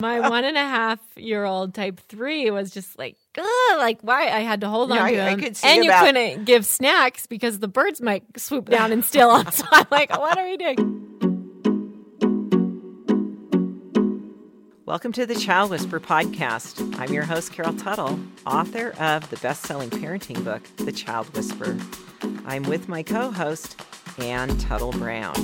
My one and a half year old type three was just like, Ugh, like why I had to hold on to him, and you about- couldn't give snacks because the birds might swoop down and steal them. So I'm like, what are we doing? Welcome to the Child Whisperer podcast. I'm your host, Carol Tuttle, author of the best selling parenting book, The Child Whisperer. I'm with my co host, Anne Tuttle Brown.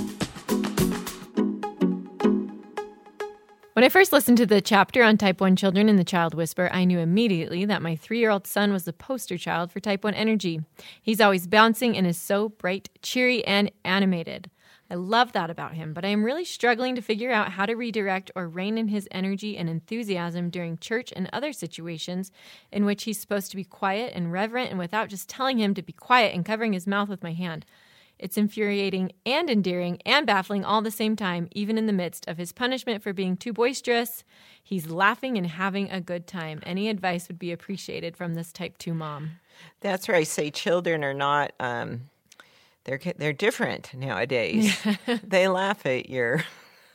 When I first listened to the chapter on type 1 children in the Child Whisperer, I knew immediately that my three year old son was the poster child for type 1 energy. He's always bouncing and is so bright, cheery, and animated. I love that about him, but I am really struggling to figure out how to redirect or rein in his energy and enthusiasm during church and other situations in which he's supposed to be quiet and reverent and without just telling him to be quiet and covering his mouth with my hand. It's infuriating and endearing and baffling all the same time, even in the midst of his punishment for being too boisterous. He's laughing and having a good time. Any advice would be appreciated from this type 2 mom. That's where I say children are not, um, they're, they're different nowadays. they laugh at your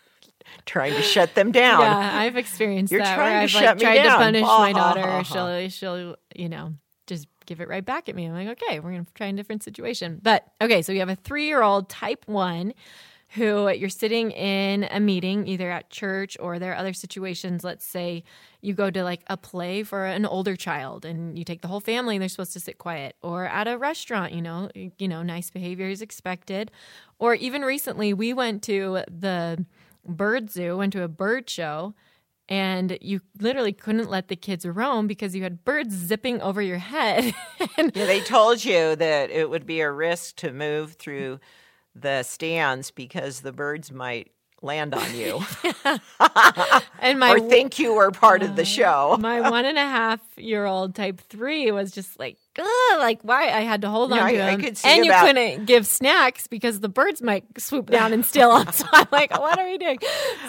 trying to shut them down. Yeah, I've experienced You're that trying where to I've shut like me tried to down. punish Ha, my daughter. she'll she'll you know give it right back at me. I'm like, okay, we're gonna try a different situation. But okay, so you have a three year old type one who you're sitting in a meeting either at church or there are other situations let's say you go to like a play for an older child and you take the whole family and they're supposed to sit quiet or at a restaurant you know you know nice behavior is expected or even recently we went to the bird zoo went to a bird show and you literally couldn't let the kids roam because you had birds zipping over your head. And Yeah, they told you that it would be a risk to move through the stands because the birds might land on you and my or think you were part of the show. my one and a half year old type three was just like, like why I had to hold Yeah, on to I- I him, could see and you about- couldn't give snacks because the birds might swoop down and steal them. So I'm like, what are we doing?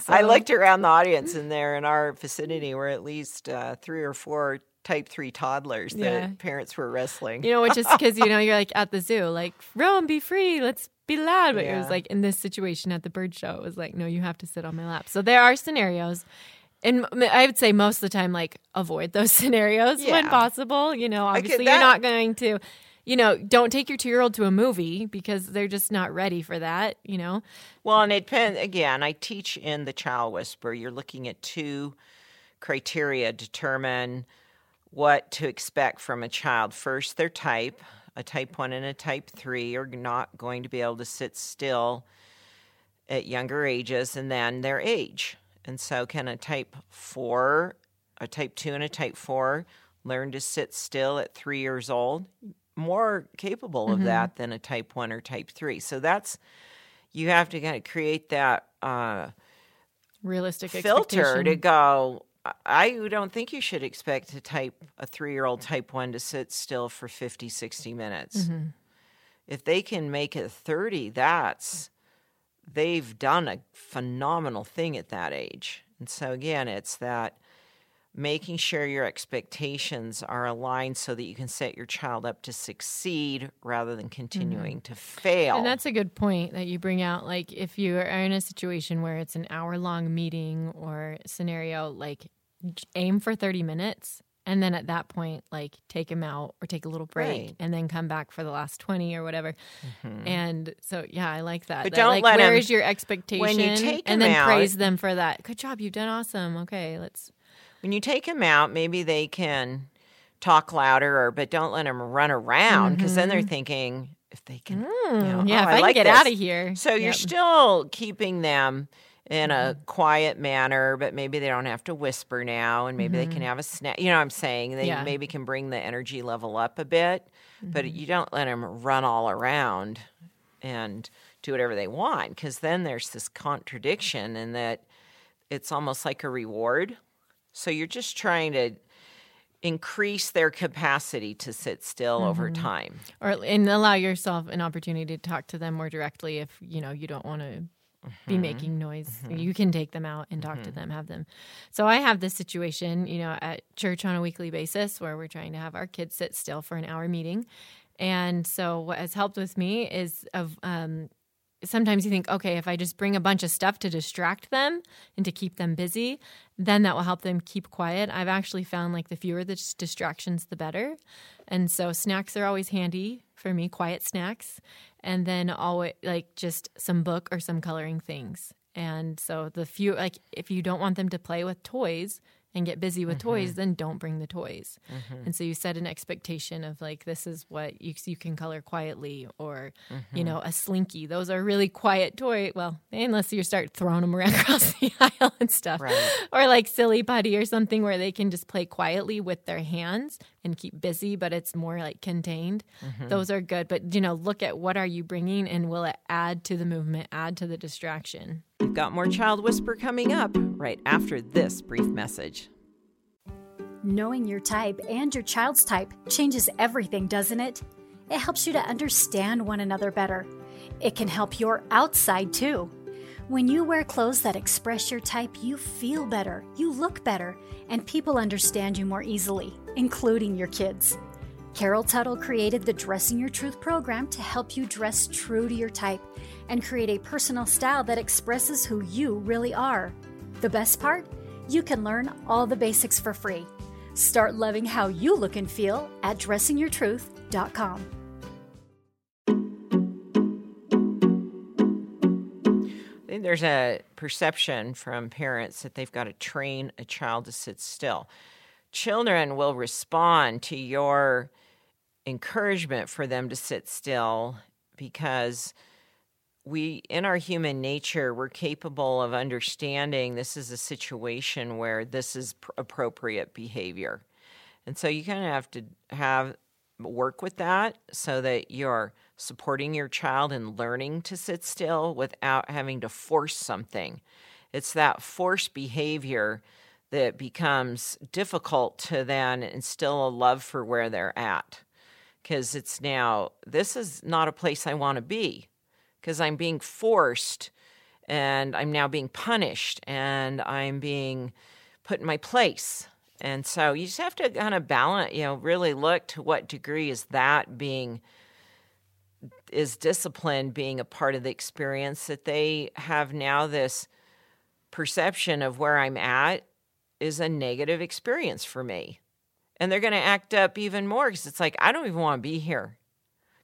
I looked around the audience, and there in our vicinity were at least uh, three or four type three toddlers Yeah. that parents were wrestling. you know, which is because you know you're like at the zoo, like roam, be free, let's be loud. But it was like in this situation at the bird show, it was like, no, you have to sit on my lap. So there are scenarios. And I would say most of the time, like avoid those scenarios when possible. You know, obviously that- you're not going to, you know, don't take your two year old to a movie because they're just not ready for that. You know, Well, and it depends. Again, I teach in the Child Whisperer. You're looking at two criteria to determine what to expect from a child. First, their type. A type one and a type three are not going to be able to sit still at younger ages, and then their age. And so, can a type four, a type two, and a type four learn to sit still at three years old? More capable of that than a type one or type three. So, that's you have to kind of create that uh, realistic filter expectation. to go. I don't think you should expect a type a three year old type one to sit still for 50, 60 minutes. Mm-hmm. If they can make it 30, that's they've done a phenomenal thing at that age. And so again, it's that making sure your expectations are aligned so that you can set your child up to succeed rather than continuing to fail. Mm-hmm. And that's a good point that you bring out. Like, if you are in a situation where it's an hour long meeting or scenario, like aim for 30 minutes. And then at that point, like take him out or take a little break Right. and then come back for the last 20 or whatever. And so, yeah, I like that. But That, don't like, let where him- is your expectation? when you take and him then out- praise them for that. Good job. You've done awesome. Okay, let's. when you take them out, maybe they can talk louder, or but don't let them run around because then they're thinking if they can, you know, Mm-hmm. yeah, "Oh, if I, can like get this." out of here. So you're still keeping them in a Mm-hmm. quiet manner, but maybe they don't have to whisper now, and maybe they can have a snack. You know what I'm saying? They Mm-hmm. Yeah. maybe can bring the energy level up a bit, but Mm-hmm. you don't let them run all around and do whatever they want because then there's this contradiction in that it's almost like a reward. So you're just trying to increase their capacity to sit still over Mm-hmm. time. or and allow yourself an opportunity to talk to them more directly if you know you don't want to be mm-hmm. making noise mm-hmm. you can take them out and talk to mm-hmm. them have them so i have this situation you know at church on a weekly basis where we're trying to have our kids sit still for an hour meeting and so what has helped with me is of um, sometimes you think, okay, if I just bring a bunch of stuff to distract them and to keep them busy, then that will help them keep quiet. I've actually found like the fewer the distractions, the better. And so snacks are always handy for me, quiet snacks. And then always like just some book or some coloring things. And so the few, like if you don't want them to play with toys, and get busy with mm-hmm. toys, then don't bring the toys. Mm-hmm. And so you set an expectation of like this is what you you can color quietly, or mm-hmm. you know a slinky. Those are really quiet toy. Well, unless you start throwing them around across the aisle and stuff, right. or like silly putty or something where they can just play quietly with their hands and keep busy, but it's more like contained. Mm-hmm. Those are good. But you know, look at what are you bringing, and will it add to the movement, add to the distraction? We've got more Child Whisperer coming up right after this brief message. Knowing your type and your child's type changes everything, doesn't it? It helps you to understand one another better. It can help your outside too. When you wear clothes that express your type, you feel better, you look better, and people understand you more easily, including your kids. Carol Tuttle created the Dressing Your Truth program to help you dress true to your type and create a personal style that expresses who you really are. The best part? You can learn all the basics for free. Start loving how you look and feel at dressingyourtruth.com. There's a perception from parents that they've got to train a child to sit still. Children will respond to your encouragement for them to sit still because we in our human nature we're capable of understanding this is a situation where this is pr- appropriate behavior. And so you kind of have to have work with that so that you're supporting your child in learning to sit still without having to force something. It's that forced behavior that becomes difficult to then instill a love for where they're at because it's now this is not a place i want to be because I'm being forced and I'm now being punished and I'm being put in my place. And so you just have to kind of balance, you know, really look to what degree is that being is discipline being a part of the experience that they have now this perception of where I'm at is a negative experience for me. And they're going to act up even more because it's like, I don't even want to be here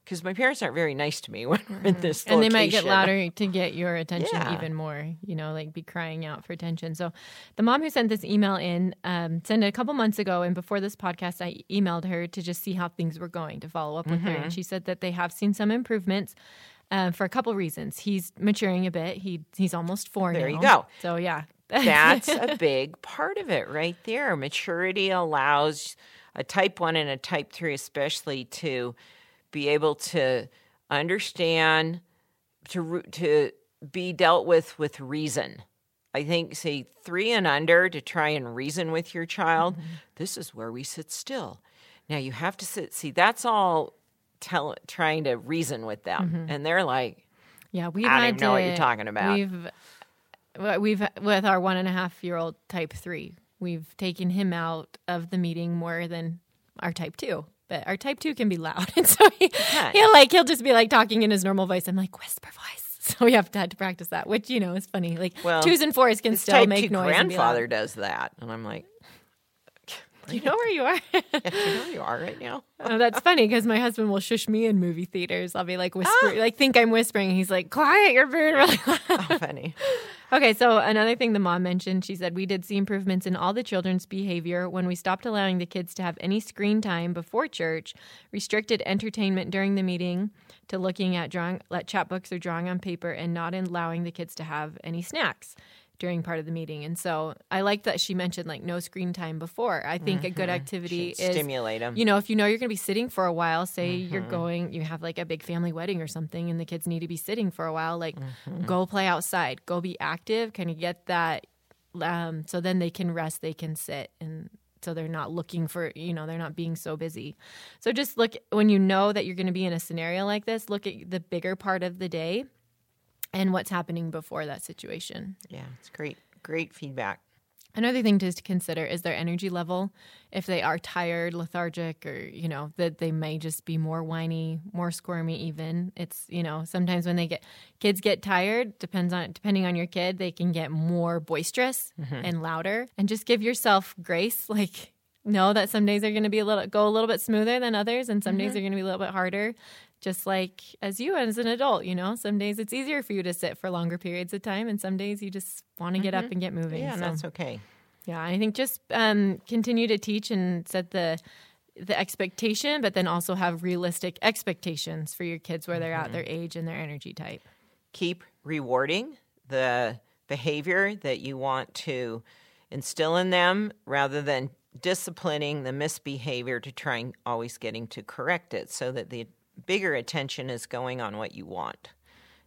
because my parents aren't very nice to me when we're in this and location. they might get louder to get your attention yeah. even more you know like be crying out for attention so the mom who sent this email in um, sent it a couple months ago and before this podcast i emailed her to just see how things were going to follow up with mm-hmm. her and mm-hmm. she said that they have seen some improvements uh, for a couple reasons he's maturing a bit he he's almost four there now. you go so yeah that's a big part of it right there maturity allows a type 1 and a type 3 especially to be able to understand to to be dealt with with reason. I think say 3 and under to try and reason with your child. Mm-hmm. This is where we sit still. Now you have to sit see that's all tell, trying to reason with them mm-hmm. and they're like yeah, we I don't even know what you're talking about. We've we've with our one and a half year old type three, we've taken him out of the meeting more than our type two but our type two can be loud, and so he, he'll like he'll just be like talking in his normal voice. I'm like whisper voice. So we have to, had to practice that, which you know is funny. Like well, twos and fours can still make noise. My grandfather does that, and I'm like, do you know where you are? yeah, you know where you are right now. oh, that's funny because my husband will shush me in movie theaters. I'll be like whispering, ah. like think I'm whispering. He's like, quiet, you're being really loud. Oh, funny. Okay, so another thing the mom mentioned, she said, we did see improvements in all the children's behavior. When we stopped allowing the kids to have any screen time before church, restricted entertainment during the meeting to looking at drawing, let chat books or drawing on paper, and not allowing the kids to have any snacks during part of the meeting. And so I like that she mentioned like no screen time before. I think mm-hmm. a good mm-hmm. activity Should is stimulate them. You know, if you know you're going to be sitting for a while, say mm-hmm. you're going, you have like a big family wedding or something, and the kids need to be sitting for a while, like mm-hmm. go play outside, go be active, kind of get that. Um, so then they can rest, they can sit, and so they're not looking for you know they're not being so busy so just look when you know that you're going to be in a scenario like this look at the bigger part of the day and what's happening before that situation. Yeah, it's great. Great feedback. Another thing to consider is their energy level. If they are tired, lethargic, or, you know, that they may just be more whiny, more squirmy even. It's, you know, sometimes when they get kids get tired, depends on depending on your kid, they can get more boisterous mm-hmm. and louder. And just give yourself grace. Like know that some days are going to be a little go a little bit smoother than others and some mm-hmm. days are going to be a little bit harder just like as you as an adult you know some days it's easier for you to sit for longer periods of time and some days you just want to get mm-hmm. up and get moving yeah so. that's okay yeah i think just um, continue to teach and set the the expectation but then also have realistic expectations for your kids where they're mm-hmm. at their age and their energy type keep rewarding the behavior that you want to instill in them rather than disciplining the misbehavior to try and always getting to correct it so that the bigger attention is going on what you want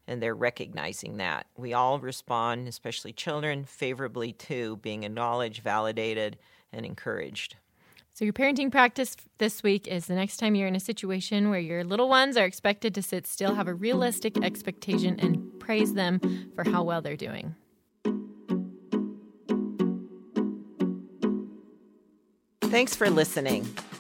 and they're recognizing that. We all respond especially children favorably to being acknowledged validated and encouraged. So your parenting practice this week is the next time you're in a situation where your little ones are expected to sit still have a realistic expectation and praise them for how well they're doing. Thanks for listening.